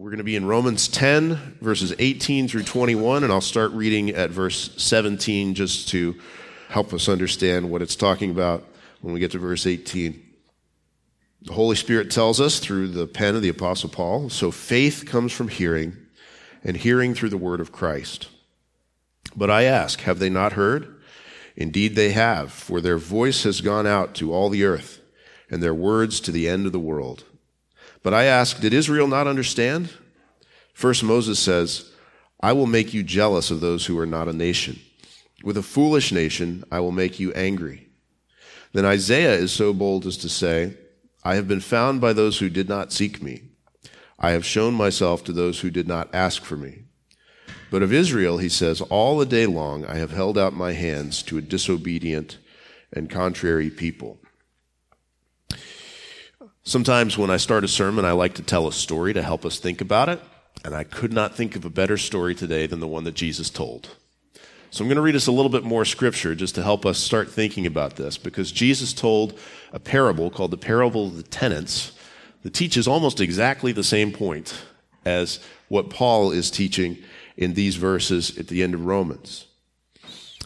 We're going to be in Romans 10, verses 18 through 21, and I'll start reading at verse 17 just to help us understand what it's talking about when we get to verse 18. The Holy Spirit tells us through the pen of the Apostle Paul so faith comes from hearing, and hearing through the word of Christ. But I ask, have they not heard? Indeed, they have, for their voice has gone out to all the earth, and their words to the end of the world. But I ask, did Israel not understand? First, Moses says, I will make you jealous of those who are not a nation. With a foolish nation, I will make you angry. Then Isaiah is so bold as to say, I have been found by those who did not seek me. I have shown myself to those who did not ask for me. But of Israel, he says, all the day long I have held out my hands to a disobedient and contrary people. Sometimes when I start a sermon, I like to tell a story to help us think about it. And I could not think of a better story today than the one that Jesus told. So I'm going to read us a little bit more scripture just to help us start thinking about this because Jesus told a parable called the parable of the tenants that teaches almost exactly the same point as what Paul is teaching in these verses at the end of Romans.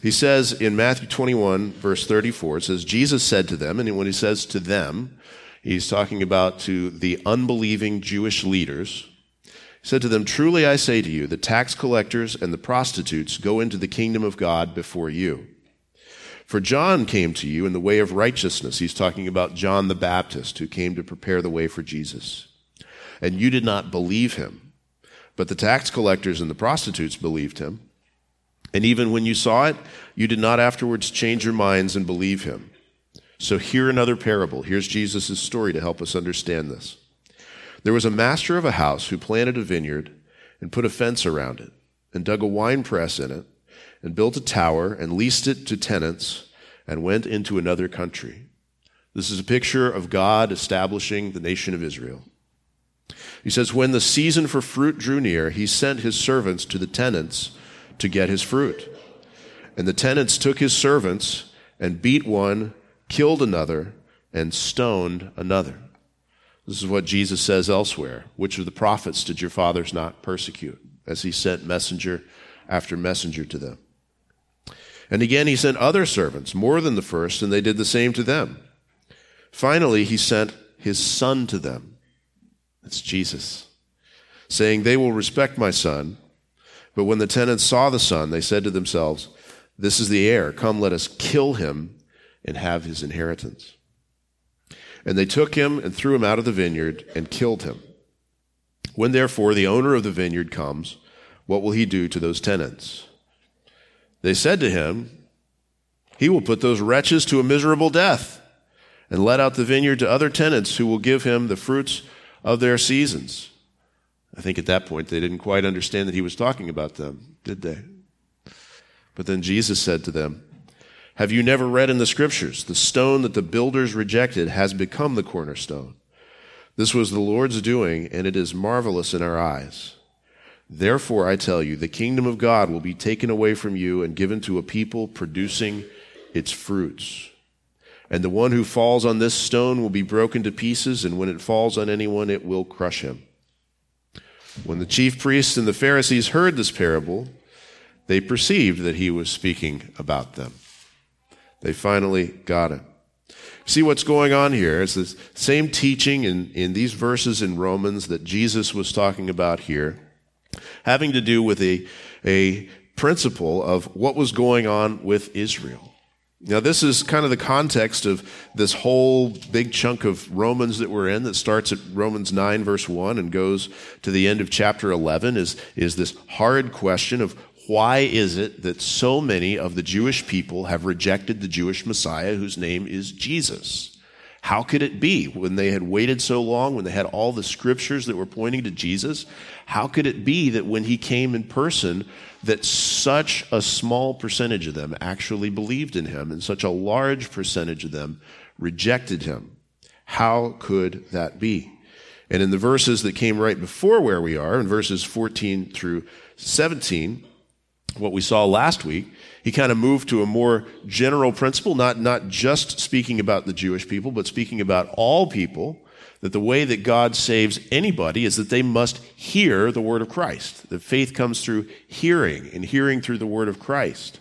He says in Matthew 21, verse 34, it says, Jesus said to them, and when he says to them, He's talking about to the unbelieving Jewish leaders. He said to them, Truly I say to you, the tax collectors and the prostitutes go into the kingdom of God before you. For John came to you in the way of righteousness. He's talking about John the Baptist, who came to prepare the way for Jesus. And you did not believe him. But the tax collectors and the prostitutes believed him. And even when you saw it, you did not afterwards change your minds and believe him. So, hear another parable. Here's Jesus' story to help us understand this. There was a master of a house who planted a vineyard and put a fence around it, and dug a wine press in it, and built a tower, and leased it to tenants, and went into another country. This is a picture of God establishing the nation of Israel. He says, When the season for fruit drew near, he sent his servants to the tenants to get his fruit. And the tenants took his servants and beat one killed another, and stoned another. This is what Jesus says elsewhere. Which of the prophets did your fathers not persecute? As he sent messenger after messenger to them. And again, he sent other servants, more than the first, and they did the same to them. Finally, he sent his son to them. That's Jesus, saying, They will respect my son. But when the tenants saw the son, they said to themselves, This is the heir. Come, let us kill him and have his inheritance. And they took him and threw him out of the vineyard and killed him. When therefore the owner of the vineyard comes, what will he do to those tenants? They said to him, He will put those wretches to a miserable death and let out the vineyard to other tenants who will give him the fruits of their seasons. I think at that point they didn't quite understand that he was talking about them, did they? But then Jesus said to them, have you never read in the scriptures, the stone that the builders rejected has become the cornerstone? This was the Lord's doing, and it is marvelous in our eyes. Therefore, I tell you, the kingdom of God will be taken away from you and given to a people producing its fruits. And the one who falls on this stone will be broken to pieces, and when it falls on anyone, it will crush him. When the chief priests and the Pharisees heard this parable, they perceived that he was speaking about them. They finally got it. See what's going on here? It's the same teaching in, in these verses in Romans that Jesus was talking about here, having to do with a, a principle of what was going on with Israel. Now, this is kind of the context of this whole big chunk of Romans that we're in that starts at Romans 9, verse 1, and goes to the end of chapter 11, is, is this hard question of why is it that so many of the Jewish people have rejected the Jewish Messiah whose name is Jesus? How could it be when they had waited so long, when they had all the scriptures that were pointing to Jesus? How could it be that when he came in person, that such a small percentage of them actually believed in him and such a large percentage of them rejected him? How could that be? And in the verses that came right before where we are, in verses 14 through 17, what we saw last week, he kind of moved to a more general principle, not, not just speaking about the Jewish people, but speaking about all people, that the way that God saves anybody is that they must hear the word of Christ. That faith comes through hearing, and hearing through the word of Christ.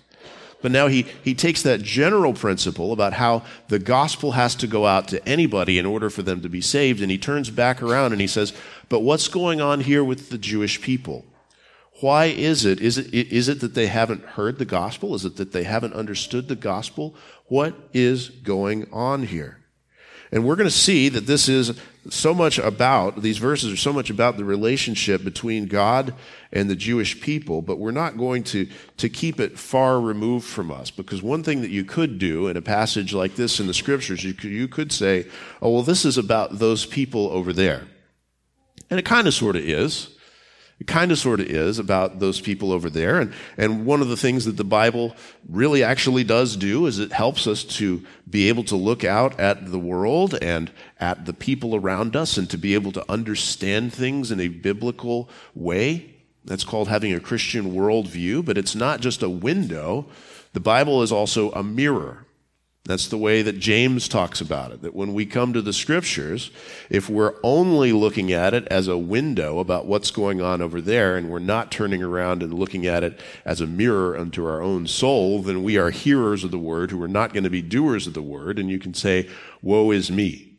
But now he, he takes that general principle about how the gospel has to go out to anybody in order for them to be saved, and he turns back around and he says, But what's going on here with the Jewish people? Why is it? Is it, is it that they haven't heard the gospel? Is it that they haven't understood the gospel? What is going on here? And we're going to see that this is so much about, these verses are so much about the relationship between God and the Jewish people, but we're not going to, to keep it far removed from us. Because one thing that you could do in a passage like this in the scriptures, you could, you could say, oh, well, this is about those people over there. And it kind of sort of is. It kind of sort of is about those people over there. And, and one of the things that the Bible really actually does do is it helps us to be able to look out at the world and at the people around us and to be able to understand things in a biblical way. That's called having a Christian worldview, but it's not just a window. The Bible is also a mirror. That's the way that James talks about it. That when we come to the scriptures, if we're only looking at it as a window about what's going on over there, and we're not turning around and looking at it as a mirror unto our own soul, then we are hearers of the word who are not going to be doers of the word, and you can say, Woe is me.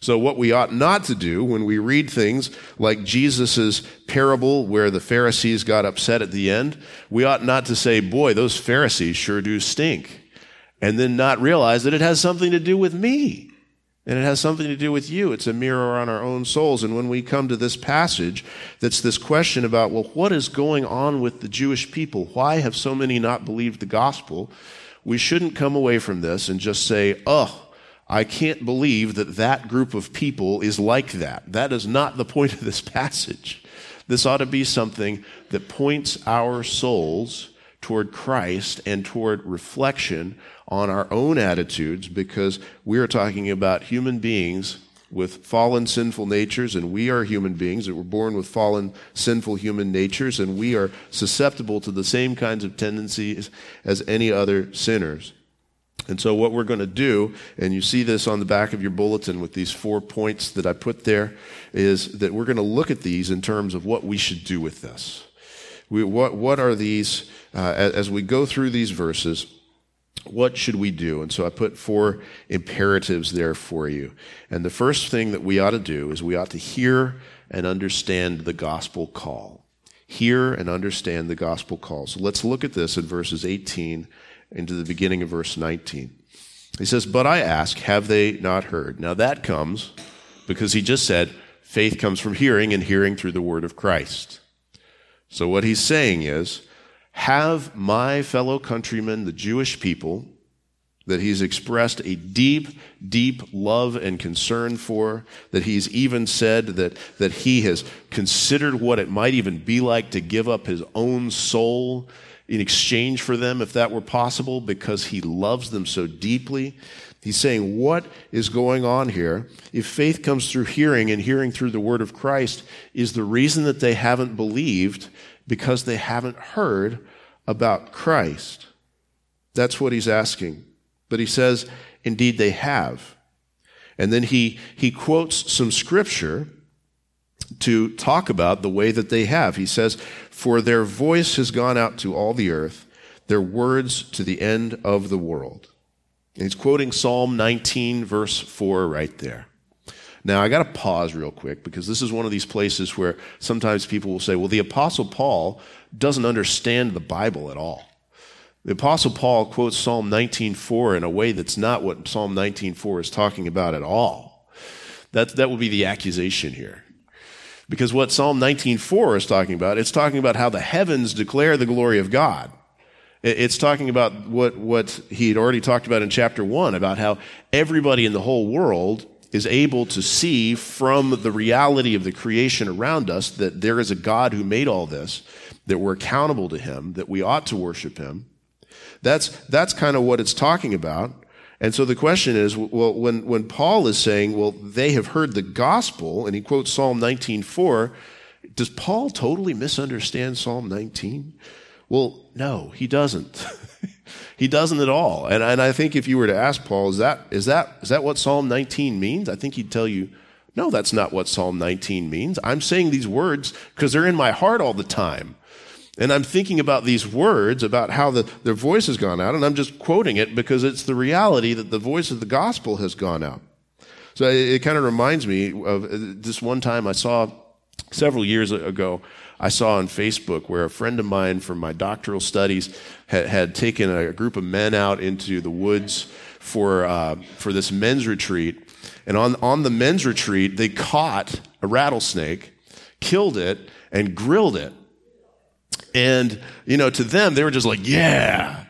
So what we ought not to do when we read things like Jesus' parable where the Pharisees got upset at the end, we ought not to say, boy, those Pharisees sure do stink and then not realize that it has something to do with me. And it has something to do with you. It's a mirror on our own souls. And when we come to this passage, that's this question about, well, what is going on with the Jewish people? Why have so many not believed the gospel? We shouldn't come away from this and just say, oh, I can't believe that that group of people is like that. That is not the point of this passage. This ought to be something that points our souls toward Christ and toward reflection on our own attitudes because we are talking about human beings with fallen sinful natures, and we are human beings that were born with fallen sinful human natures, and we are susceptible to the same kinds of tendencies as any other sinners. And so, what we're going to do, and you see this on the back of your bulletin with these four points that I put there, is that we're going to look at these in terms of what we should do with this. We, what, what are these, uh, as, as we go through these verses, what should we do? And so I put four imperatives there for you. And the first thing that we ought to do is we ought to hear and understand the gospel call. Hear and understand the gospel call. So let's look at this in verses 18 into the beginning of verse 19. He says, But I ask, have they not heard? Now that comes because he just said, faith comes from hearing, and hearing through the word of Christ. So what he's saying is, have my fellow countrymen, the Jewish people, that he's expressed a deep, deep love and concern for, that he's even said that, that he has considered what it might even be like to give up his own soul in exchange for them, if that were possible, because he loves them so deeply. He's saying, What is going on here? If faith comes through hearing and hearing through the word of Christ, is the reason that they haven't believed because they haven't heard about Christ. That's what he's asking. But he says, indeed, they have. And then he, he quotes some scripture to talk about the way that they have. He says, For their voice has gone out to all the earth, their words to the end of the world. And he's quoting Psalm 19, verse 4, right there. Now, I got to pause real quick because this is one of these places where sometimes people will say, well, the Apostle Paul doesn't understand the Bible at all. The Apostle Paul quotes Psalm 19.4 in a way that's not what Psalm 19.4 is talking about at all. That, that would be the accusation here. Because what Psalm 19.4 is talking about, it's talking about how the heavens declare the glory of God. It's talking about what, what he had already talked about in chapter 1, about how everybody in the whole world is able to see from the reality of the creation around us that there is a God who made all this, that we're accountable to him, that we ought to worship him. That's, that's kind of what it's talking about. And so the question is, well, when, when Paul is saying, well, they have heard the gospel, and he quotes Psalm 19.4, does Paul totally misunderstand Psalm 19? Well, no, he doesn't. he doesn't at all. And, and I think if you were to ask Paul, is that, is, that, is that what Psalm 19 means? I think he'd tell you, No, that's not what Psalm 19 means. I'm saying these words because they're in my heart all the time. And I'm thinking about these words, about how the, their voice has gone out, and I'm just quoting it because it's the reality that the voice of the gospel has gone out. So it, it kind of reminds me of uh, this one time I saw several years ago, I saw on Facebook where a friend of mine from my doctoral studies had, had taken a group of men out into the woods for, uh, for this men's retreat. And on, on the men's retreat, they caught a rattlesnake, killed it, and grilled it. And, you know, to them, they were just like, yeah.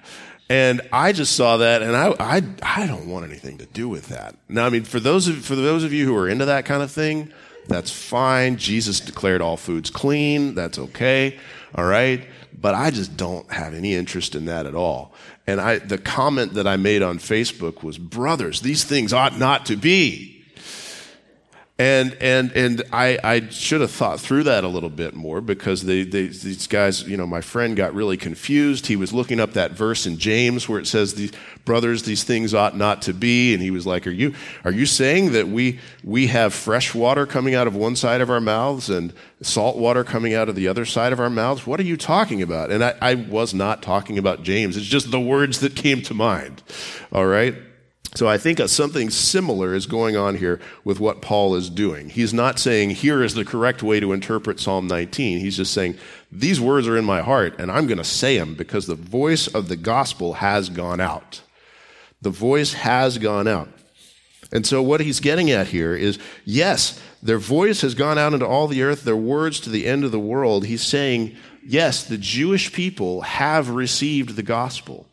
And I just saw that and I, I, I don't want anything to do with that. Now, I mean, for those of, for those of you who are into that kind of thing, that's fine. Jesus declared all foods clean. That's okay. All right. But I just don't have any interest in that at all. And I, the comment that I made on Facebook was, brothers, these things ought not to be. And, and, and I, I should have thought through that a little bit more because they, they, these guys, you know, my friend got really confused. He was looking up that verse in James where it says, these brothers, these things ought not to be. And he was like, are you, are you saying that we, we have fresh water coming out of one side of our mouths and salt water coming out of the other side of our mouths? What are you talking about? And I, I was not talking about James. It's just the words that came to mind. All right. So I think something similar is going on here with what Paul is doing. He's not saying, here is the correct way to interpret Psalm 19. He's just saying, these words are in my heart, and I'm going to say them because the voice of the gospel has gone out. The voice has gone out. And so what he's getting at here is, yes, their voice has gone out into all the earth, their words to the end of the world. He's saying, yes, the Jewish people have received the gospel.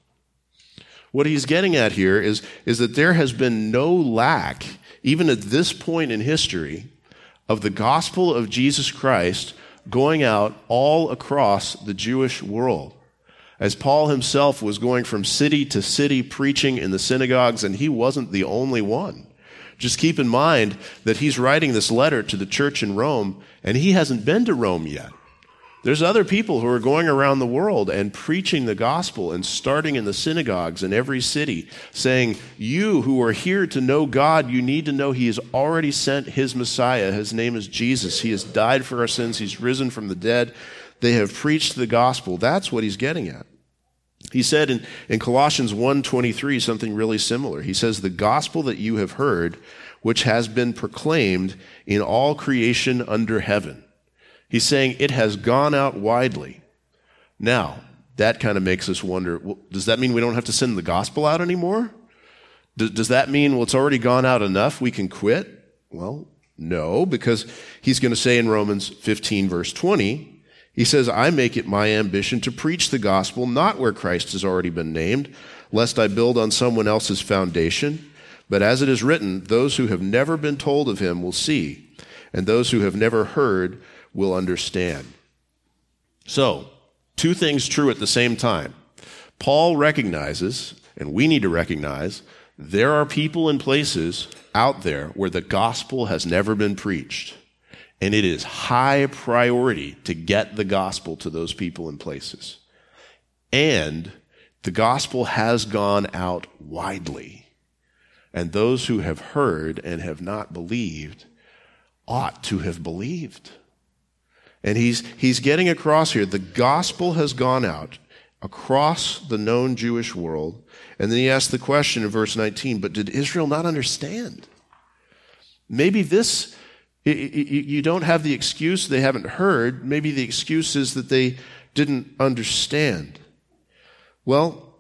What he's getting at here is, is that there has been no lack, even at this point in history, of the gospel of Jesus Christ going out all across the Jewish world. As Paul himself was going from city to city preaching in the synagogues, and he wasn't the only one. Just keep in mind that he's writing this letter to the church in Rome, and he hasn't been to Rome yet. There's other people who are going around the world and preaching the gospel and starting in the synagogues in every city, saying, You who are here to know God, you need to know He has already sent His Messiah. His name is Jesus. He has died for our sins, He's risen from the dead. They have preached the gospel. That's what He's getting at. He said in, in Colossians 1.23 something really similar. He says, The gospel that you have heard, which has been proclaimed in all creation under heaven. He's saying it has gone out widely. Now, that kind of makes us wonder well, does that mean we don't have to send the gospel out anymore? Does, does that mean, well, it's already gone out enough, we can quit? Well, no, because he's going to say in Romans 15, verse 20, he says, I make it my ambition to preach the gospel not where Christ has already been named, lest I build on someone else's foundation. But as it is written, those who have never been told of him will see, and those who have never heard will understand. So, two things true at the same time. Paul recognizes, and we need to recognize, there are people and places out there where the gospel has never been preached. And it is high priority to get the gospel to those people and places. And the gospel has gone out widely. And those who have heard and have not believed ought to have believed. And he's, he's getting across here the gospel has gone out across the known Jewish world. And then he asks the question in verse 19, but did Israel not understand? Maybe this, you don't have the excuse they haven't heard. Maybe the excuse is that they didn't understand. Well,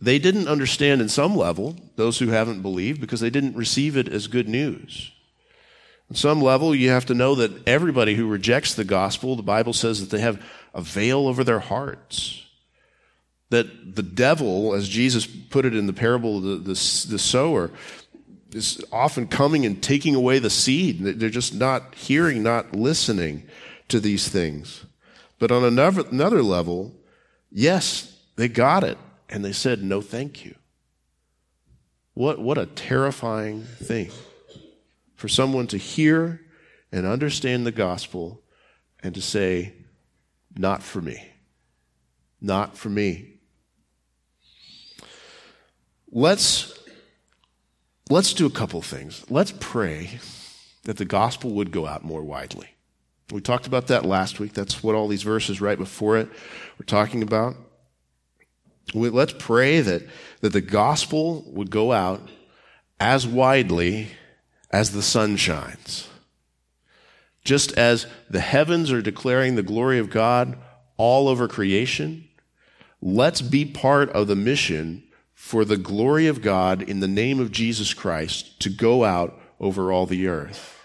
they didn't understand in some level, those who haven't believed, because they didn't receive it as good news. On some level, you have to know that everybody who rejects the gospel, the Bible says that they have a veil over their hearts. That the devil, as Jesus put it in the parable of the, the, the sower, is often coming and taking away the seed. They're just not hearing, not listening to these things. But on another, another level, yes, they got it. And they said, no, thank you. What, what a terrifying thing for someone to hear and understand the gospel and to say, not for me. Not for me. Let's, let's do a couple things. Let's pray that the gospel would go out more widely. We talked about that last week. That's what all these verses right before it were talking about. We, let's pray that, that the gospel would go out as widely as the sun shines. Just as the heavens are declaring the glory of God all over creation, let's be part of the mission for the glory of God in the name of Jesus Christ to go out over all the earth.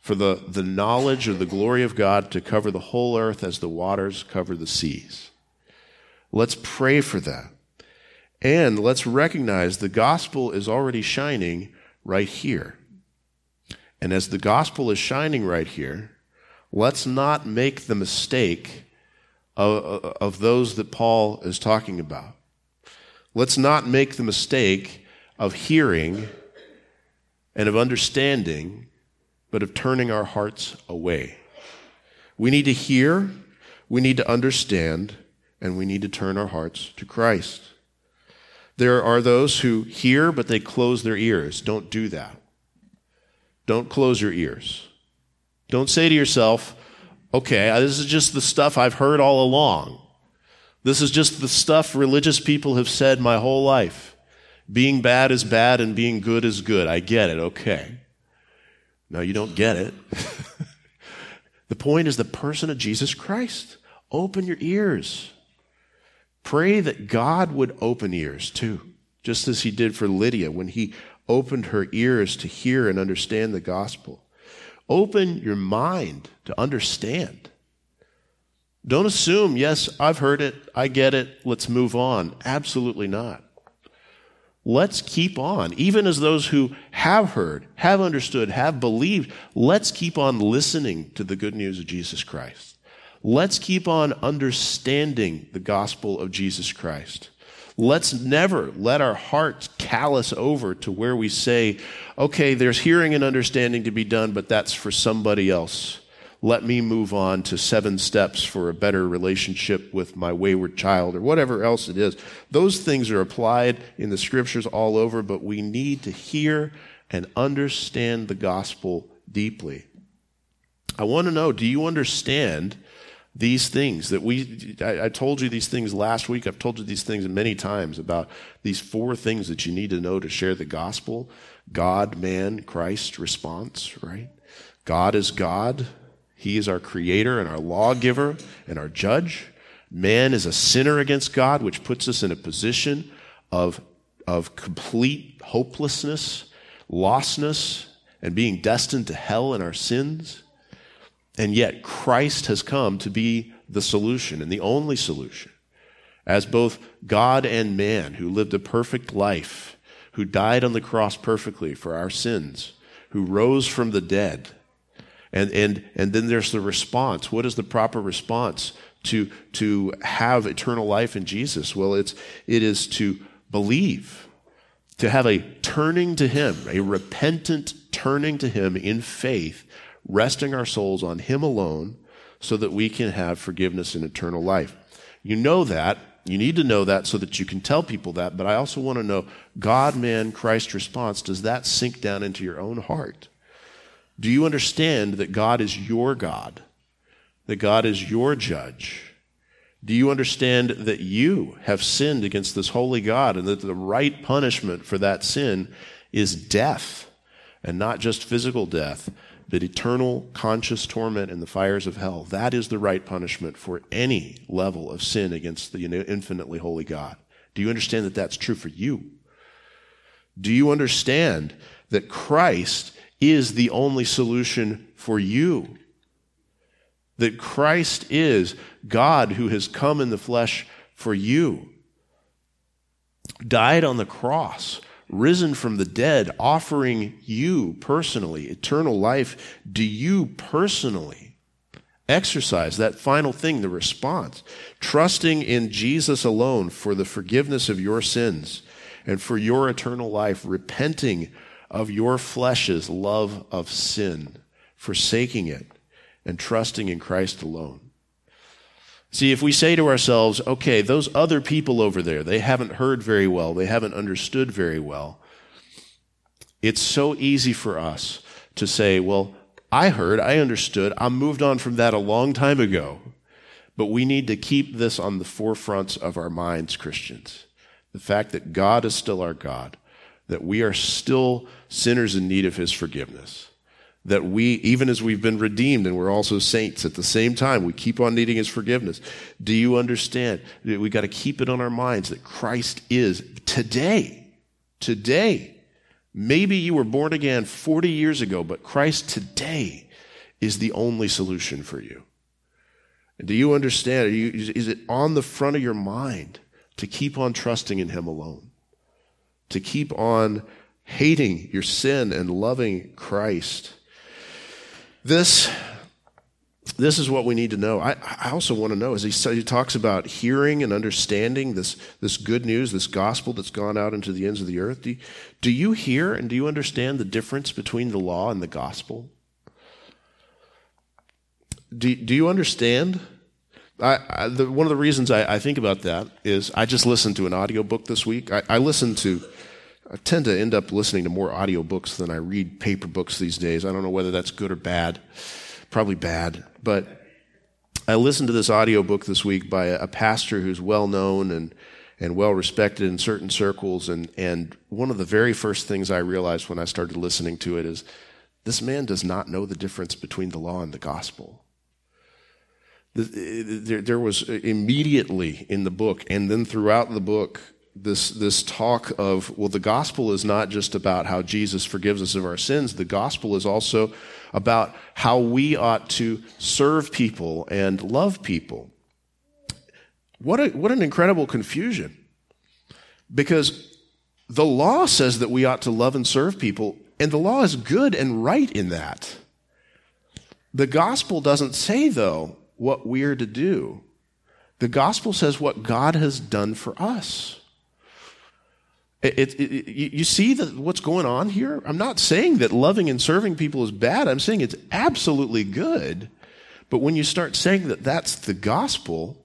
For the, the knowledge of the glory of God to cover the whole earth as the waters cover the seas. Let's pray for that. And let's recognize the gospel is already shining right here. And as the gospel is shining right here, let's not make the mistake of, of those that Paul is talking about. Let's not make the mistake of hearing and of understanding, but of turning our hearts away. We need to hear, we need to understand, and we need to turn our hearts to Christ. There are those who hear, but they close their ears. Don't do that. Don't close your ears. Don't say to yourself, okay, this is just the stuff I've heard all along. This is just the stuff religious people have said my whole life. Being bad is bad and being good is good. I get it. Okay. No, you don't get it. the point is the person of Jesus Christ. Open your ears. Pray that God would open ears too, just as he did for Lydia when he opened her ears to hear and understand the gospel. Open your mind to understand. Don't assume, yes, I've heard it, I get it, let's move on. Absolutely not. Let's keep on. Even as those who have heard, have understood, have believed, let's keep on listening to the good news of Jesus Christ. Let's keep on understanding the gospel of Jesus Christ. Let's never let our hearts callous over to where we say, okay, there's hearing and understanding to be done, but that's for somebody else. Let me move on to seven steps for a better relationship with my wayward child or whatever else it is. Those things are applied in the scriptures all over, but we need to hear and understand the gospel deeply. I want to know do you understand these things that we I, I, told you these things last week. I've told you these things many times about these four things that you need to know to share the gospel. God man christ response right? God is god. He is our creator and our lawgiver and our judge. Man is a sinner against god which puts us in a position of of complete hopelessness lostness and being destined to hell in our sins and yet, Christ has come to be the solution and the only solution. As both God and man who lived a perfect life, who died on the cross perfectly for our sins, who rose from the dead. And, and, and then there's the response. What is the proper response to, to have eternal life in Jesus? Well, it's, it is to believe, to have a turning to Him, a repentant turning to Him in faith resting our souls on Him alone so that we can have forgiveness and eternal life. You know that. You need to know that so that you can tell people that. But I also want to know God, man, Christ response. Does that sink down into your own heart? Do you understand that God is your God? That God is your judge? Do you understand that you have sinned against this holy God and that the right punishment for that sin is death and not just physical death, that eternal conscious torment in the fires of hell, that is the right punishment for any level of sin against the infinitely holy God. Do you understand that that's true for you? Do you understand that Christ is the only solution for you? That Christ is God who has come in the flesh for you, died on the cross risen from the dead, offering you personally eternal life, do you personally exercise that final thing, the response, trusting in Jesus alone for the forgiveness of your sins and for your eternal life, repenting of your flesh's love of sin, forsaking it, and trusting in Christ alone? See, if we say to ourselves, okay, those other people over there, they haven't heard very well, they haven't understood very well, it's so easy for us to say, well, I heard, I understood, I moved on from that a long time ago. But we need to keep this on the forefronts of our minds, Christians. The fact that God is still our God, that we are still sinners in need of His forgiveness, that we, even as we've been redeemed and we're also saints at the same time, we keep on needing His forgiveness. Do you understand? We've got to keep it on our minds that Christ is today, today. Maybe you were born again 40 years ago, but Christ today is the only solution for you. Do you understand? You, is it on the front of your mind to keep on trusting in Him alone? To keep on hating your sin and loving Christ? This, this is what we need to know. I, I also want to know, as he, he talks about hearing and understanding this, this good news, this gospel that's gone out into the ends of the earth, do, do you hear and do you understand the difference between the law and the gospel? Do, do you understand? I, I, the, one of the reasons I, I, think about that is I just listened to an audiobook this week. I, I listen to, I tend to end up listening to more audiobooks than I read paper books these days. I don't know whether that's good or bad. Probably bad. But I listened to this audiobook this week by a, pastor who's well known and, and well respected in certain circles. And, and one of the very first things I realized when I started listening to it is this man does not know the difference between the law and the gospel. There, there was immediately in the book, and then throughout the book, this, this talk of, well, the gospel is not just about how Jesus forgives us of our sins, the gospel is also about how we ought to serve people and love people. What, a, what an incredible confusion. Because the law says that we ought to love and serve people, and the law is good and right in that. The gospel doesn't say, though, what we're to do. The gospel says what God has done for us. It, it, you see the, what's going on here? I'm not saying that loving and serving people is bad. I'm saying it's absolutely good. But when you start saying that that's the gospel,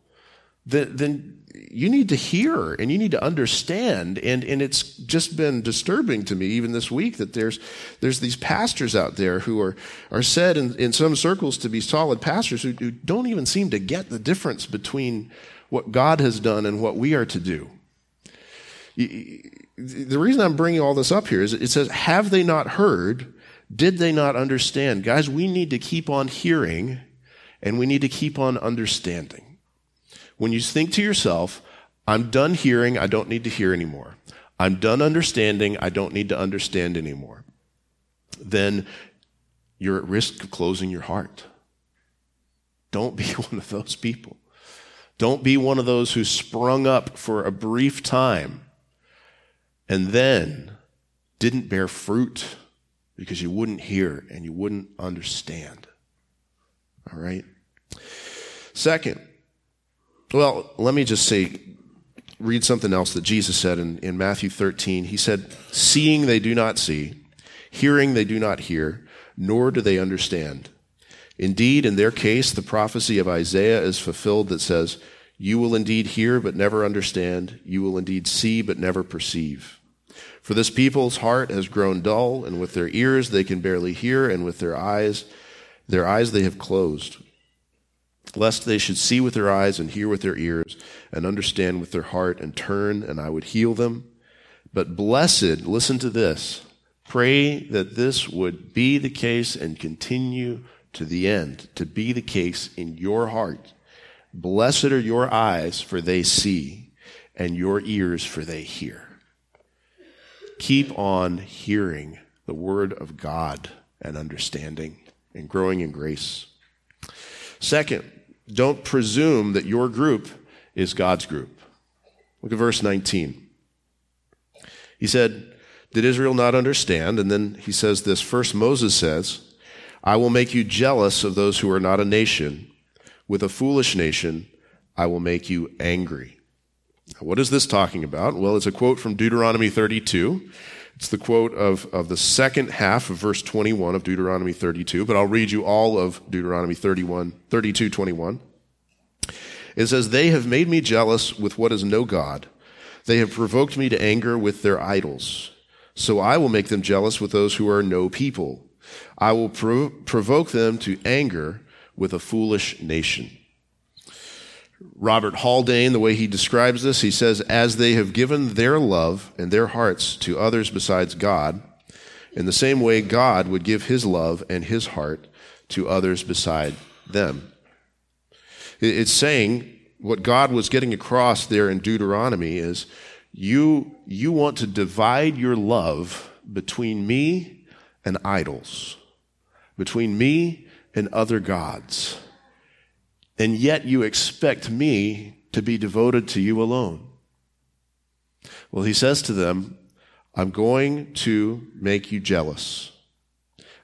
then, then you need to hear and you need to understand. And, and it's just been disturbing to me, even this week, that there's, there's these pastors out there who are, are said in, in some circles to be solid pastors who, who don't even seem to get the difference between what God has done and what we are to do. The reason I'm bringing all this up here is it says, Have they not heard? Did they not understand? Guys, we need to keep on hearing and we need to keep on understanding. When you think to yourself, I'm done hearing, I don't need to hear anymore. I'm done understanding, I don't need to understand anymore. Then you're at risk of closing your heart. Don't be one of those people. Don't be one of those who sprung up for a brief time and then didn't bear fruit because you wouldn't hear and you wouldn't understand. All right? Second, well, let me just say, read something else that Jesus said in, in Matthew 13. He said, Seeing they do not see, hearing they do not hear, nor do they understand. Indeed, in their case, the prophecy of Isaiah is fulfilled that says, You will indeed hear, but never understand. You will indeed see, but never perceive. For this people's heart has grown dull, and with their ears they can barely hear, and with their eyes, their eyes they have closed lest they should see with their eyes and hear with their ears and understand with their heart and turn, and I would heal them. But blessed, listen to this, pray that this would be the case and continue to the end, to be the case in your heart. Blessed are your eyes, for they see, and your ears, for they hear. Keep on hearing the word of God and understanding and growing in grace. Second, don't presume that your group is God's group. Look at verse 19. He said, Did Israel not understand? And then he says this First, Moses says, I will make you jealous of those who are not a nation. With a foolish nation, I will make you angry. What is this talking about? Well, it's a quote from Deuteronomy 32. It's the quote of, of the second half of verse 21 of Deuteronomy 32, but I'll read you all of Deuteronomy 31, 32, 21. It says, They have made me jealous with what is no God. They have provoked me to anger with their idols. So I will make them jealous with those who are no people. I will prov- provoke them to anger with a foolish nation. Robert Haldane, the way he describes this, he says, As they have given their love and their hearts to others besides God, in the same way God would give his love and his heart to others beside them. It's saying what God was getting across there in Deuteronomy is you, you want to divide your love between me and idols, between me and other gods. And yet you expect me to be devoted to you alone. Well, he says to them, I'm going to make you jealous.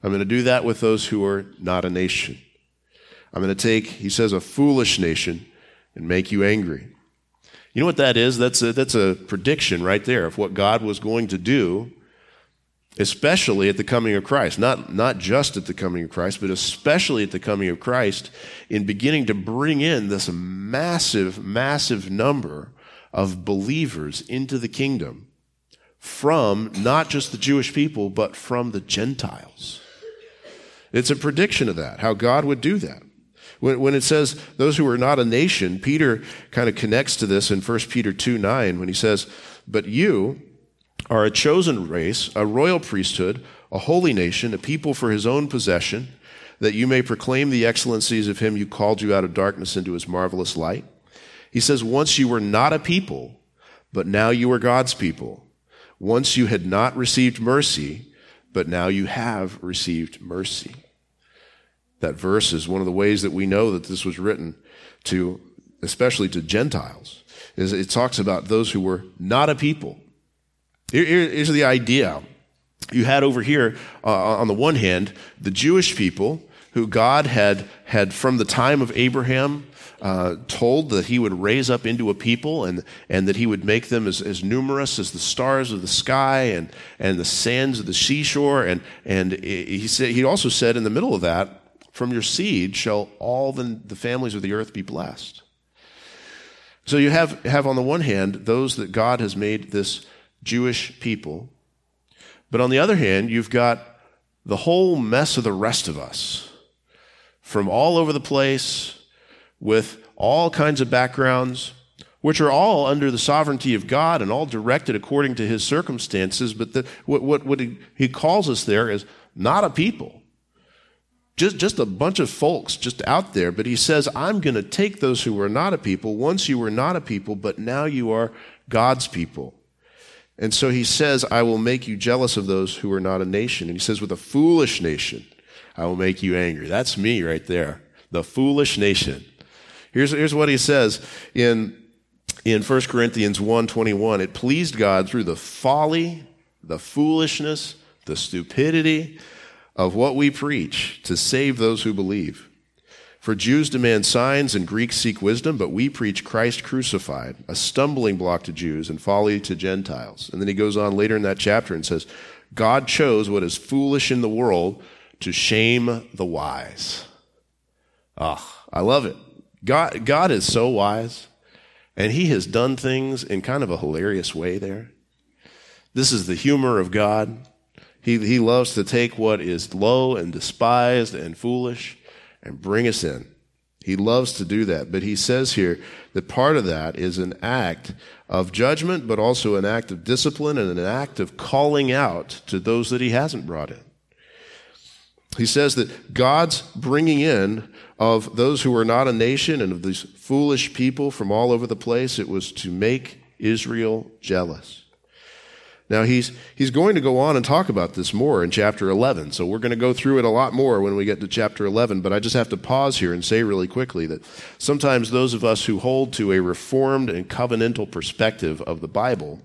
I'm going to do that with those who are not a nation. I'm going to take, he says, a foolish nation and make you angry. You know what that is? That's a, that's a prediction right there of what God was going to do, especially at the coming of Christ. Not, not just at the coming of Christ, but especially at the coming of Christ, in beginning to bring in this massive, massive number of believers into the kingdom from not just the Jewish people, but from the Gentiles. It's a prediction of that, how God would do that. When, when it says those who are not a nation, Peter kind of connects to this in 1 Peter 2 9 when he says, But you are a chosen race, a royal priesthood, a holy nation, a people for his own possession, that you may proclaim the excellencies of him who called you out of darkness into his marvelous light. He says, Once you were not a people, but now you are God's people. Once you had not received mercy, but now you have received mercy. That verse is one of the ways that we know that this was written to, especially to Gentiles, is it talks about those who were not a people. Here, here's the idea. You had over here, uh, on the one hand, the Jewish people who God had, had from the time of Abraham uh, told that he would raise up into a people and, and that he would make them as, as numerous as the stars of the sky and, and the sands of the seashore. And, and he, said, he also said in the middle of that, from your seed shall all the, the families of the earth be blessed. So you have, have on the one hand those that God has made this Jewish people, but on the other hand, you've got the whole mess of the rest of us from all over the place with all kinds of backgrounds, which are all under the sovereignty of God and all directed according to his circumstances. But the, what, what, what he, he calls us there is not a people just, just a bunch of folks just out there. But he says, I'm going to take those who were not a people. Once you were not a people, but now you are God's people. And so he says, I will make you jealous of those who are not a nation. And he says, with a foolish nation, I will make you angry. That's me right there. The foolish nation. Here's, here's what he says in, in 1 Corinthians 1.21. It pleased God through the folly, the foolishness, the stupidity, of what we preach to save those who believe. For Jews demand signs and Greeks seek wisdom, but we preach Christ crucified, a stumbling block to Jews and folly to Gentiles. And then he goes on later in that chapter and says, God chose what is foolish in the world to shame the wise. Ah, oh, I love it. God, God is so wise, and he has done things in kind of a hilarious way there. This is the humor of God. He, he loves to take what is low and despised and foolish and bring us in. He loves to do that. But he says here that part of that is an act of judgment, but also an act of discipline and an act of calling out to those that he hasn't brought in. He says that God's bringing in of those who are not a nation and of these foolish people from all over the place, it was to make Israel jealous. Now, he's, he's going to go on and talk about this more in chapter 11. So we're going to go through it a lot more when we get to chapter 11. But I just have to pause here and say really quickly that sometimes those of us who hold to a reformed and covenantal perspective of the Bible,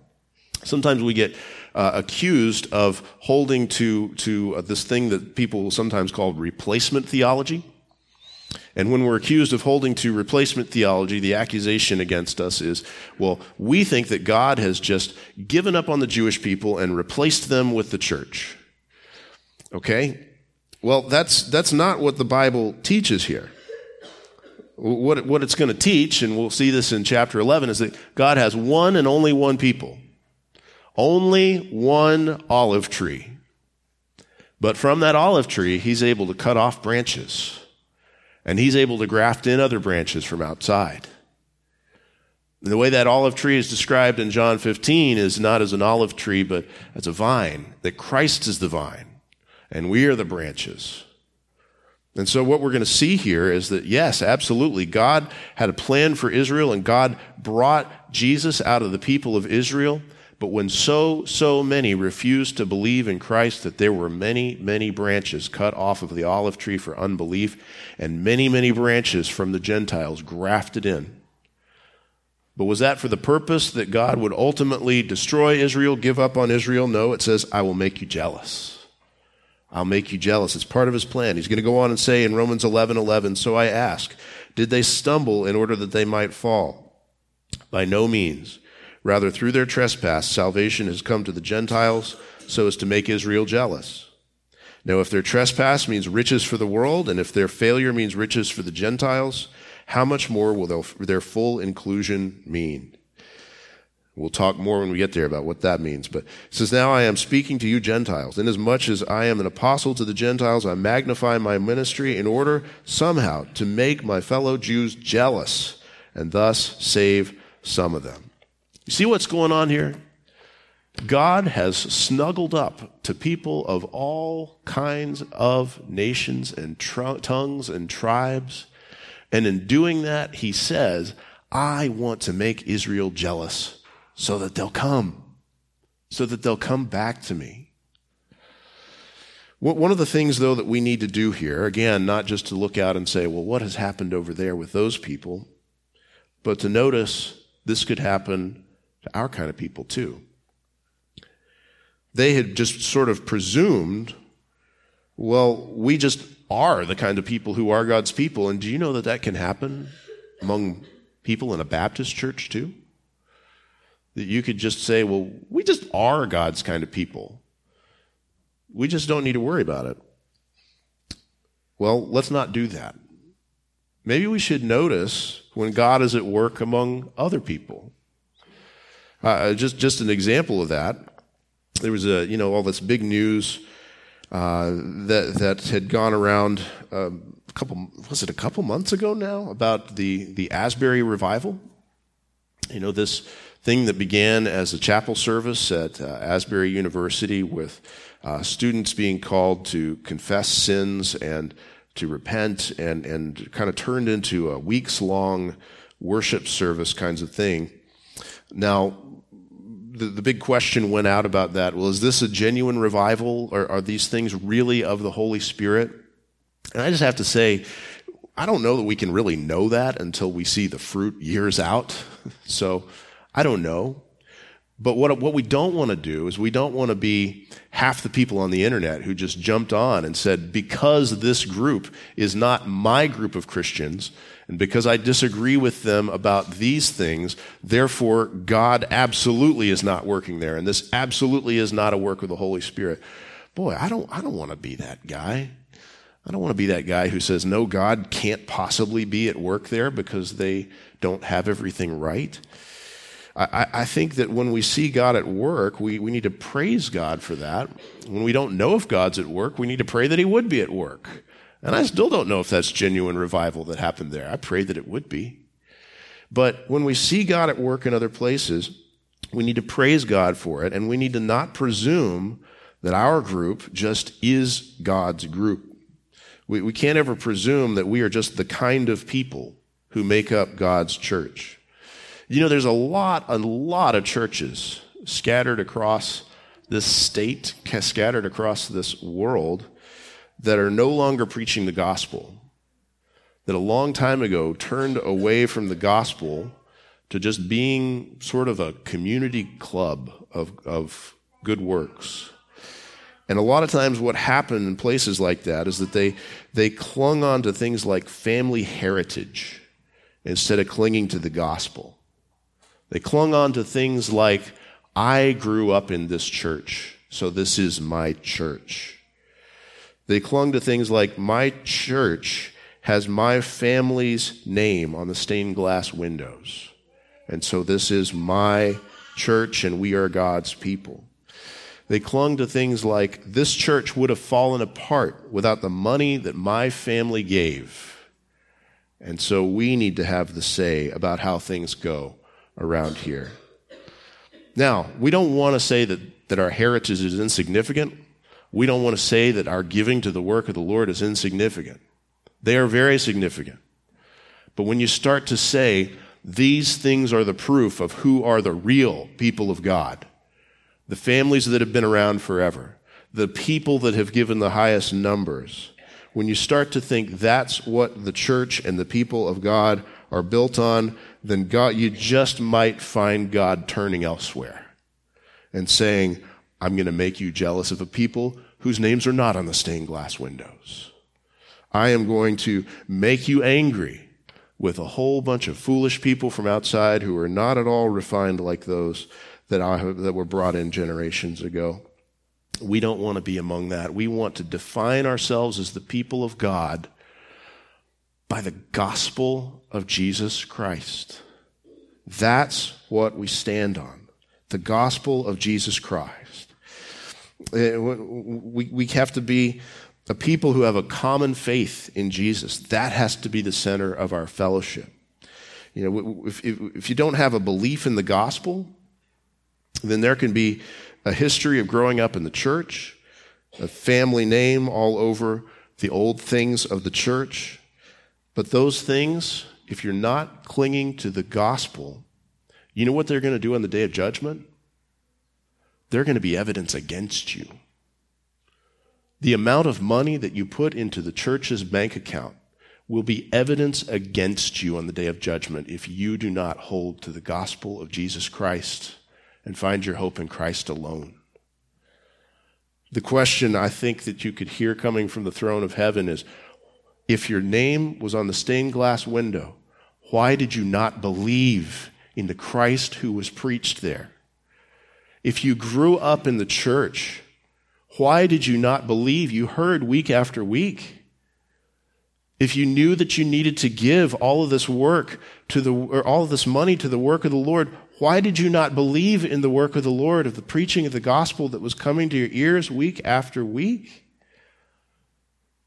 sometimes we get uh, accused of holding to, to uh, this thing that people sometimes call replacement theology. And when we're accused of holding to replacement theology, the accusation against us is, well, we think that God has just given up on the Jewish people and replaced them with the church. Okay? Well, that's, that's not what the Bible teaches here. What, what it's going to teach, and we'll see this in chapter 11, is that God has one and only one people. Only one olive tree. But from that olive tree, he's able to cut off branches and he's able to graft in other branches from outside. And the way that olive tree is described in John 15 is not as an olive tree, but as a vine, that Christ is the vine and we are the branches. And so, what we're going to see here is that, yes, absolutely, God had a plan for Israel and God brought Jesus out of the people of Israel. But when so, so many refused to believe in Christ, that there were many, many branches cut off of the olive tree for unbelief, and many, many branches from the Gentiles grafted in. But was that for the purpose that God would ultimately destroy Israel, give up on Israel? No, it says, I will make you jealous. I'll make you jealous. It's part of his plan. He's going to go on and say in Romans 11 11, So I ask, did they stumble in order that they might fall? By no means. Rather, through their trespass, salvation has come to the Gentiles so as to make Israel jealous. Now, if their trespass means riches for the world, and if their failure means riches for the Gentiles, how much more will their full inclusion mean? We'll talk more when we get there about what that means. But it says, Now I am speaking to you Gentiles. Inasmuch as I am an apostle to the Gentiles, I magnify my ministry in order somehow to make my fellow Jews jealous and thus save some of them. You see what's going on here? God has snuggled up to people of all kinds of nations and tr- tongues and tribes. And in doing that, he says, I want to make Israel jealous so that they'll come, so that they'll come back to me. One of the things, though, that we need to do here, again, not just to look out and say, well, what has happened over there with those people, but to notice this could happen to our kind of people too. They had just sort of presumed, well, we just are the kind of people who are God's people. And do you know that that can happen among people in a Baptist church too? That you could just say, well, we just are God's kind of people. We just don't need to worry about it. Well, let's not do that. Maybe we should notice when God is at work among other people. Uh, just, just an example of that. There was a, you know, all this big news uh, that that had gone around um, a couple was it a couple months ago now about the the Asbury revival. You know this thing that began as a chapel service at uh, Asbury University with uh, students being called to confess sins and to repent and, and kind of turned into a weeks long worship service kinds of thing. Now, the, the big question went out about that. Well, is this a genuine revival? Or are these things really of the Holy Spirit? And I just have to say, I don't know that we can really know that until we see the fruit years out. So I don't know. But what, what we don't want to do is we don't want to be half the people on the internet who just jumped on and said, because this group is not my group of Christians, and because I disagree with them about these things, therefore God absolutely is not working there, and this absolutely is not a work of the Holy Spirit. Boy, I don't, I don't want to be that guy. I don't want to be that guy who says, no, God can't possibly be at work there because they don't have everything right. I, I think that when we see God at work, we, we need to praise God for that. When we don't know if God's at work, we need to pray that He would be at work. And I still don't know if that's genuine revival that happened there. I pray that it would be. But when we see God at work in other places, we need to praise God for it, and we need to not presume that our group just is God's group. We, we can't ever presume that we are just the kind of people who make up God's church. You know, there's a lot, a lot of churches scattered across this state, scattered across this world that are no longer preaching the gospel, that a long time ago turned away from the gospel to just being sort of a community club of, of good works. And a lot of times what happened in places like that is that they, they clung on to things like family heritage instead of clinging to the gospel. They clung on to things like, I grew up in this church, so this is my church. They clung to things like, my church has my family's name on the stained glass windows. And so this is my church and we are God's people. They clung to things like, this church would have fallen apart without the money that my family gave. And so we need to have the say about how things go around here. Now, we don't want to say that, that our heritage is insignificant. We don't want to say that our giving to the work of the Lord is insignificant. They are very significant. But when you start to say, these things are the proof of who are the real people of God, the families that have been around forever, the people that have given the highest numbers, when you start to think that's what the church and the people of God are built on, then God, you just might find God turning elsewhere and saying, I'm going to make you jealous of a people whose names are not on the stained glass windows. I am going to make you angry with a whole bunch of foolish people from outside who are not at all refined like those that, I, that were brought in generations ago. We don't want to be among that. We want to define ourselves as the people of God by the gospel of Jesus Christ. That's what we stand on. The gospel of Jesus Christ. Eh, we, we have to be a people who have a common faith in Jesus. That has to be the center of our fellowship. You know, if, if, if you don't have a belief in the gospel, then there can be a history of growing up in the church, a family name all over the old things of the church. But those things, if you're not clinging to the gospel, you know what they're going to do on the day of judgment? They're going to be evidence against you. The amount of money that you put into the church's bank account will be evidence against you on the day of judgment if you do not hold to the gospel of Jesus Christ and find your hope in Christ alone. The question I think that you could hear coming from the throne of heaven is if your name was on the stained glass window, why did you not believe in the Christ who was preached there? If you grew up in the church, why did you not believe? You heard week after week. If you knew that you needed to give all of this work to the, or all of this money to the work of the Lord, why did you not believe in the work of the Lord, of the preaching of the gospel that was coming to your ears week after week?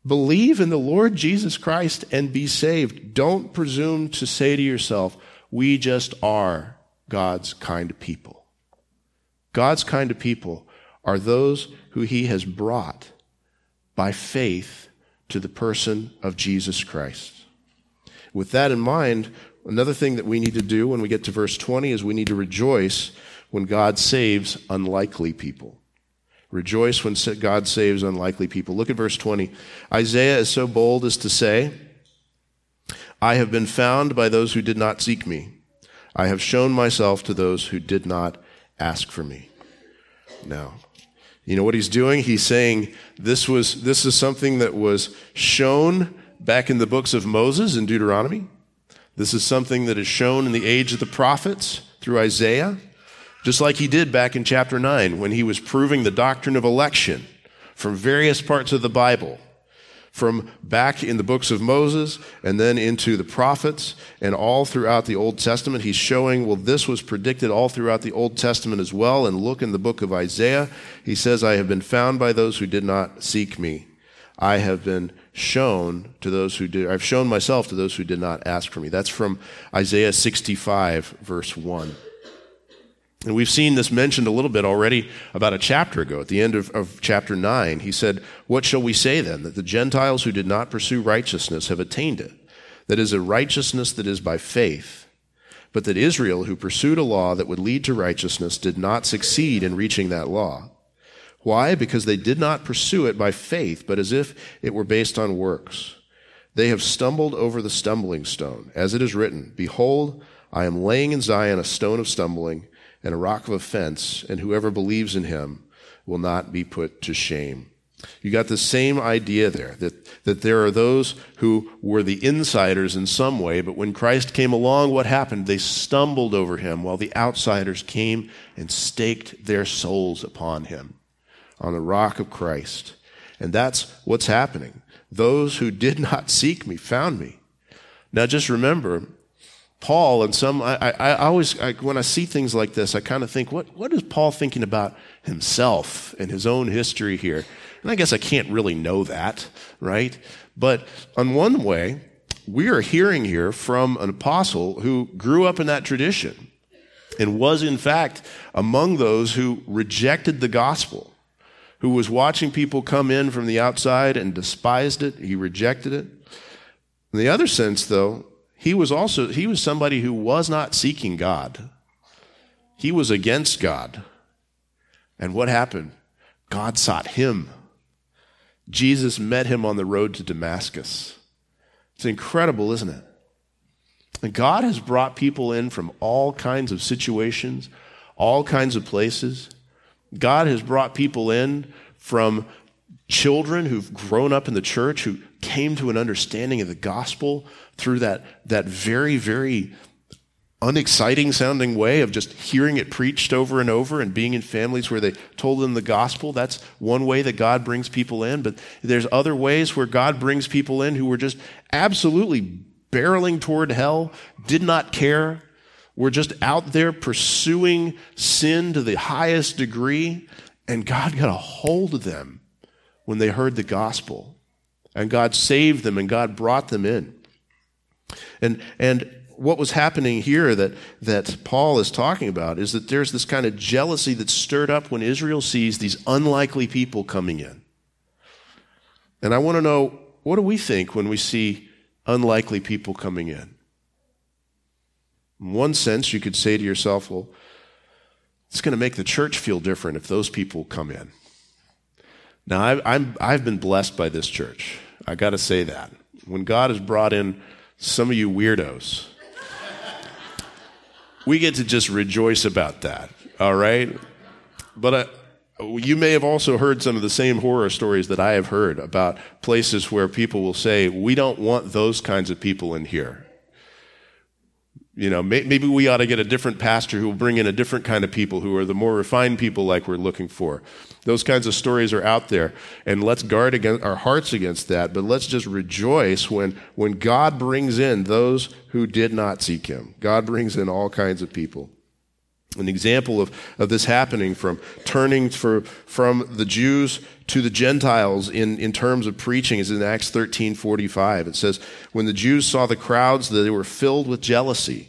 Believe in the Lord Jesus Christ and be saved. Don't presume to say to yourself, we just are God's kind people. God's kind of people are those who he has brought by faith to the person of Jesus Christ. With that in mind, Another thing that we need to do when we get to verse 20 is we need to rejoice when God saves unlikely people. Rejoice when God saves unlikely people. Look at verse 20. Isaiah is so bold as to say, I have been found by those who did not seek me. I have shown myself to those who did not ask for me. Now, you know what he's doing? He's saying this was, this is something that was shown back in the books of Moses in Deuteronomy. This is something that is shown in the age of the prophets through Isaiah, just like he did back in chapter 9 when he was proving the doctrine of election from various parts of the Bible, from back in the books of Moses and then into the prophets and all throughout the Old Testament. He's showing, well, this was predicted all throughout the Old Testament as well. And look in the book of Isaiah. He says, I have been found by those who did not seek me. I have been shown to those who did, I've shown myself to those who did not ask for me. That's from Isaiah 65, verse 1. And we've seen this mentioned a little bit already about a chapter ago. At the end of, of, chapter 9, he said, What shall we say then? That the Gentiles who did not pursue righteousness have attained it. That is a righteousness that is by faith. But that Israel, who pursued a law that would lead to righteousness, did not succeed in reaching that law. Why? Because they did not pursue it by faith, but as if it were based on works. They have stumbled over the stumbling stone, as it is written, Behold, I am laying in Zion a stone of stumbling and a rock of offense, and whoever believes in him will not be put to shame. You got the same idea there that, that there are those who were the insiders in some way, but when Christ came along, what happened? They stumbled over him while the outsiders came and staked their souls upon him on the rock of Christ. And that's what's happening. Those who did not seek me found me. Now just remember Paul and some, I, I, I always, I, when I see things like this, I kind of think, what, what is Paul thinking about himself and his own history here? And I guess I can't really know that, right? But on one way, we are hearing here from an apostle who grew up in that tradition and was, in fact, among those who rejected the gospel, who was watching people come in from the outside and despised it. He rejected it. In the other sense, though, he was also he was somebody who was not seeking God. He was against God. And what happened? God sought him. Jesus met him on the road to Damascus. It's incredible, isn't it? And God has brought people in from all kinds of situations, all kinds of places. God has brought people in from children who've grown up in the church who came to an understanding of the gospel through that, that very, very unexciting sounding way of just hearing it preached over and over and being in families where they told them the gospel. That's one way that God brings people in. But there's other ways where God brings people in who were just absolutely barreling toward hell, did not care, were just out there pursuing sin to the highest degree. And God got a hold of them when they heard the gospel. And God saved them and God brought them in. And, and what was happening here that, that Paul is talking about is that there's this kind of jealousy that's stirred up when Israel sees these unlikely people coming in. And I want to know what do we think when we see unlikely people coming in? In one sense, you could say to yourself, well, it's going to make the church feel different if those people come in. Now, I've, I'm, I've been blessed by this church. I got to say that. When God has brought in some of you weirdos, we get to just rejoice about that, all right? But uh, you may have also heard some of the same horror stories that I have heard about places where people will say, We don't want those kinds of people in here. You know, maybe we ought to get a different pastor who will bring in a different kind of people who are the more refined people like we're looking for. Those kinds of stories are out there, and let's guard against our hearts against that. But let's just rejoice when, when God brings in those who did not seek Him. God brings in all kinds of people. An example of, of this happening from turning for, from the Jews to the Gentiles in, in terms of preaching is in Acts 13 45. It says, When the Jews saw the crowds, they were filled with jealousy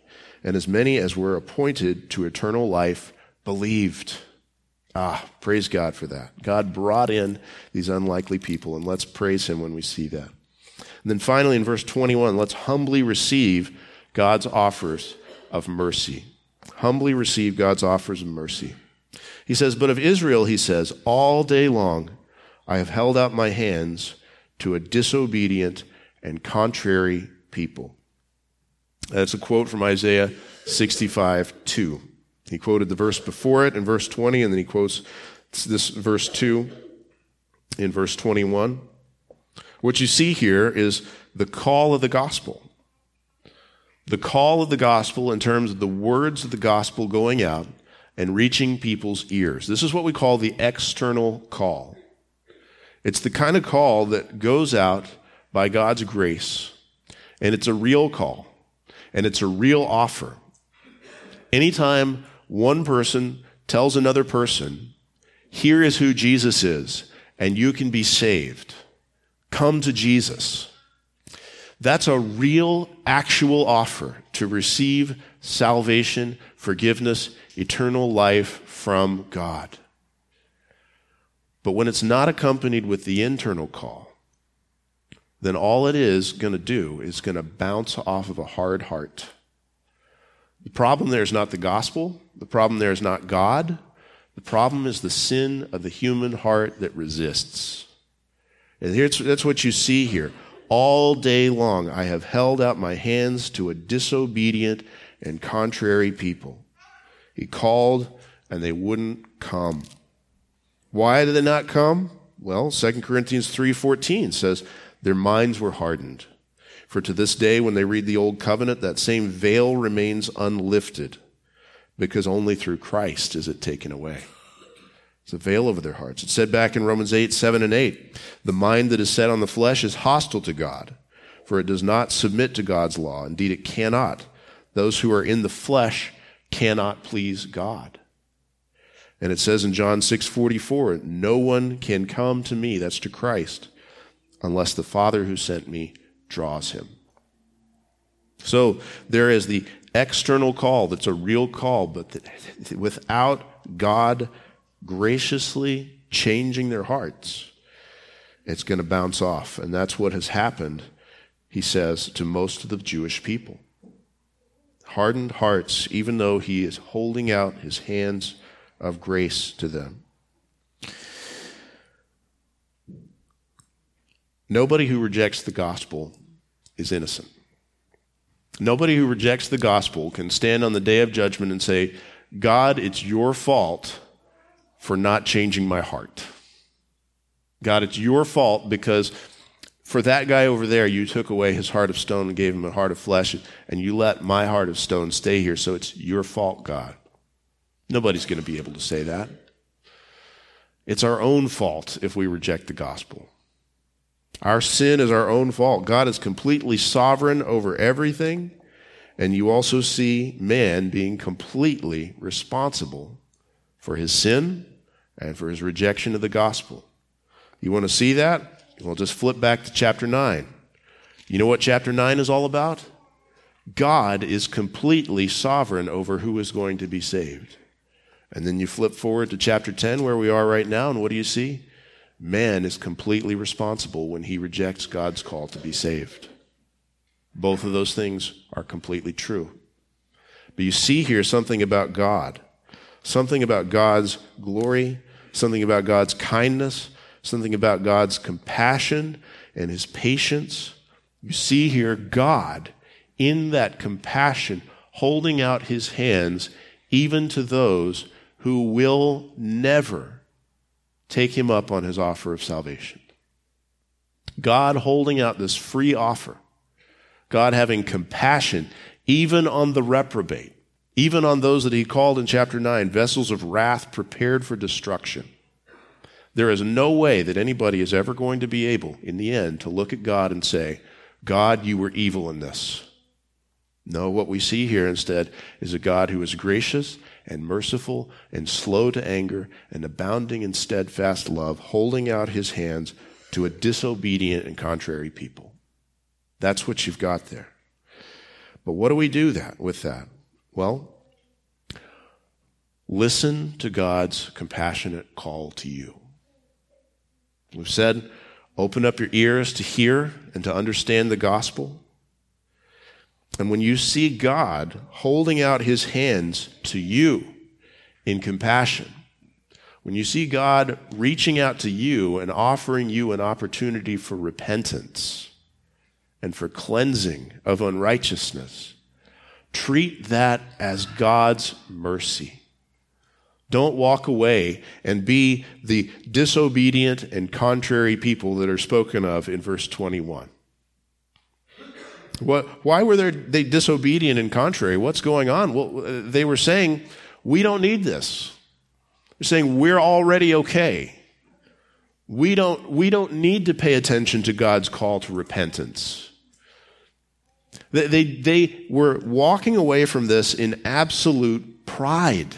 And as many as were appointed to eternal life believed. Ah, praise God for that. God brought in these unlikely people, and let's praise Him when we see that. And then finally, in verse 21, let's humbly receive God's offers of mercy. Humbly receive God's offers of mercy. He says, But of Israel, he says, all day long I have held out my hands to a disobedient and contrary people. That's a quote from Isaiah 65 2. He quoted the verse before it in verse 20, and then he quotes this verse 2 in verse 21. What you see here is the call of the gospel. The call of the gospel in terms of the words of the gospel going out and reaching people's ears. This is what we call the external call. It's the kind of call that goes out by God's grace, and it's a real call, and it's a real offer. Anytime one person tells another person, here is who Jesus is, and you can be saved. Come to Jesus. That's a real, actual offer to receive salvation, forgiveness, eternal life from God. But when it's not accompanied with the internal call, then all it is going to do is going to bounce off of a hard heart. The problem there is not the gospel. The problem there is not God. The problem is the sin of the human heart that resists. And here's, that's what you see here. All day long, I have held out my hands to a disobedient and contrary people. He called and they wouldn't come. Why did they not come? Well, 2 Corinthians 3:14 says their minds were hardened. For to this day when they read the old covenant that same veil remains unlifted because only through Christ is it taken away. It's a veil over their hearts. It's said back in Romans 8, 7 and 8. The mind that is set on the flesh is hostile to God, for it does not submit to God's law. Indeed, it cannot. Those who are in the flesh cannot please God. And it says in John 6, 44, no one can come to me, that's to Christ, unless the Father who sent me draws him. So there is the external call that's a real call, but without God graciously changing their hearts, it's going to bounce off. And that's what has happened, he says, to most of the Jewish people. Hardened hearts, even though he is holding out his hands of grace to them. Nobody who rejects the gospel is innocent. Nobody who rejects the gospel can stand on the day of judgment and say, God, it's your fault for not changing my heart. God, it's your fault because for that guy over there, you took away his heart of stone and gave him a heart of flesh, and you let my heart of stone stay here, so it's your fault, God. Nobody's going to be able to say that. It's our own fault if we reject the gospel. Our sin is our own fault. God is completely sovereign over everything, and you also see man being completely responsible for his sin and for his rejection of the gospel. You want to see that? Well, just flip back to chapter 9. You know what chapter 9 is all about? God is completely sovereign over who is going to be saved. And then you flip forward to chapter 10, where we are right now, and what do you see? Man is completely responsible when he rejects God's call to be saved. Both of those things are completely true. But you see here something about God, something about God's glory, something about God's kindness, something about God's compassion and his patience. You see here God in that compassion holding out his hands even to those who will never take him up on his offer of salvation. God holding out this free offer, God having compassion even on the reprobate, even on those that he called in chapter 9 vessels of wrath prepared for destruction. There is no way that anybody is ever going to be able, in the end, to look at God and say, God, you were evil in this. No, what we see here instead is a God who is gracious and merciful and slow to anger and abounding in steadfast love, holding out his hands to a disobedient and contrary people. That's what you've got there. But what do we do that with that? Well, listen to God's compassionate call to you. We've said, open up your ears to hear and to understand the gospel. And when you see God holding out his hands to you in compassion, when you see God reaching out to you and offering you an opportunity for repentance and for cleansing of unrighteousness, treat that as God's mercy. Don't walk away and be the disobedient and contrary people that are spoken of in verse 21. What, why were they disobedient and contrary? What's going on? Well, uh, they were saying, we don't need this. They're saying, we're already okay. We don't, we don't need to pay attention to God's call to repentance. They, they, they were walking away from this in absolute pride,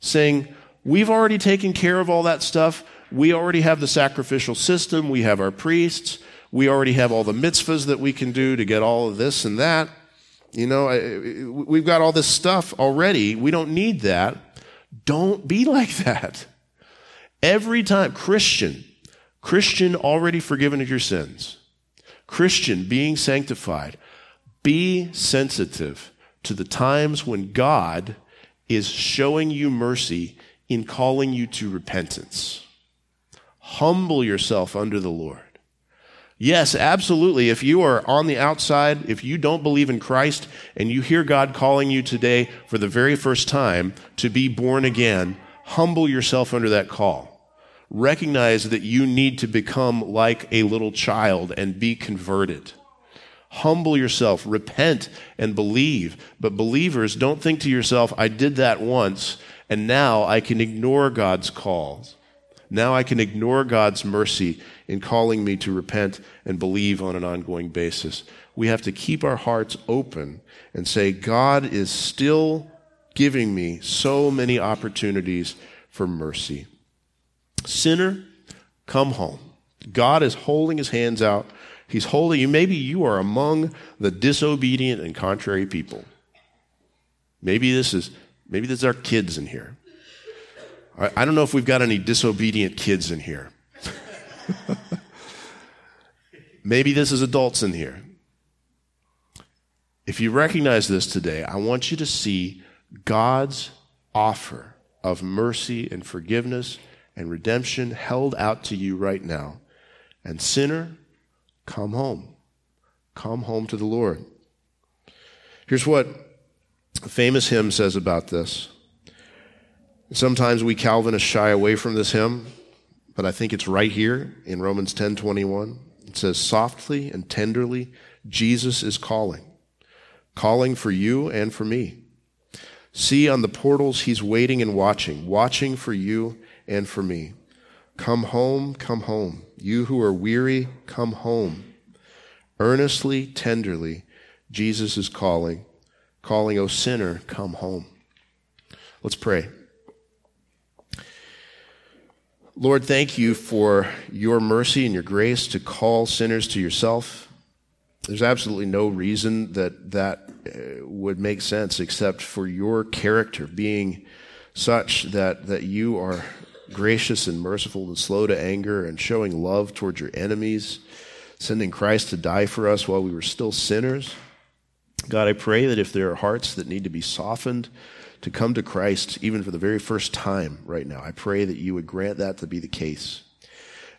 saying, We've already taken care of all that stuff. We already have the sacrificial system. We have our priests. We already have all the mitzvahs that we can do to get all of this and that. You know, we've got all this stuff already. We don't need that. Don't be like that. Every time, Christian, Christian already forgiven of your sins, Christian being sanctified, be sensitive to the times when God is showing you mercy in calling you to repentance. Humble yourself under the Lord. Yes, absolutely. If you are on the outside, if you don't believe in Christ and you hear God calling you today for the very first time to be born again, humble yourself under that call. Recognize that you need to become like a little child and be converted. Humble yourself, repent, and believe. But believers, don't think to yourself, I did that once, and now I can ignore God's calls. Now I can ignore God's mercy in calling me to repent and believe on an ongoing basis. We have to keep our hearts open and say, God is still giving me so many opportunities for mercy. Sinner, come home. God is holding his hands out. He's holding you. Maybe you are among the disobedient and contrary people. Maybe this is maybe there's our kids in here. I don't know if we've got any disobedient kids in here. Maybe this is adults in here. If you recognize this today, I want you to see God's offer of mercy and forgiveness and redemption held out to you right now. And sinner, come home. Come home to the Lord. Here's what a famous hymn says about this. Sometimes we Calvinists shy away from this hymn, but I think it's right here in Romans 10:21. It says softly and tenderly Jesus is calling, calling for you and for me. See on the portals he's waiting and watching, watching for you and for me. Come home, come home. You who are weary, come home. Earnestly, tenderly, Jesus is calling, calling, O sinner, come home. Let's pray. Lord, thank you for your mercy and your grace to call sinners to yourself. There's absolutely no reason that that uh, would make sense except for your character being such that, that you are gracious and merciful and slow to anger and showing love towards your enemies, sending Christ to die for us while we were still sinners. God, I pray that if there are hearts that need to be softened, to come to Christ even for the very first time right now. I pray that you would grant that to be the case.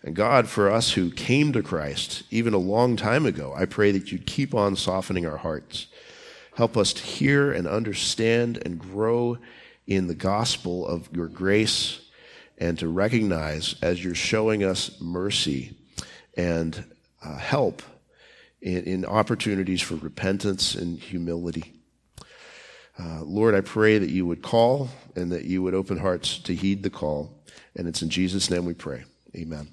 And God, for us who came to Christ even a long time ago, I pray that you'd keep on softening our hearts. Help us to hear and understand and grow in the gospel of your grace and to recognize as you're showing us mercy and uh, help in, in opportunities for repentance and humility. Uh, Lord, I pray that you would call and that you would open hearts to heed the call. And it's in Jesus' name we pray. Amen.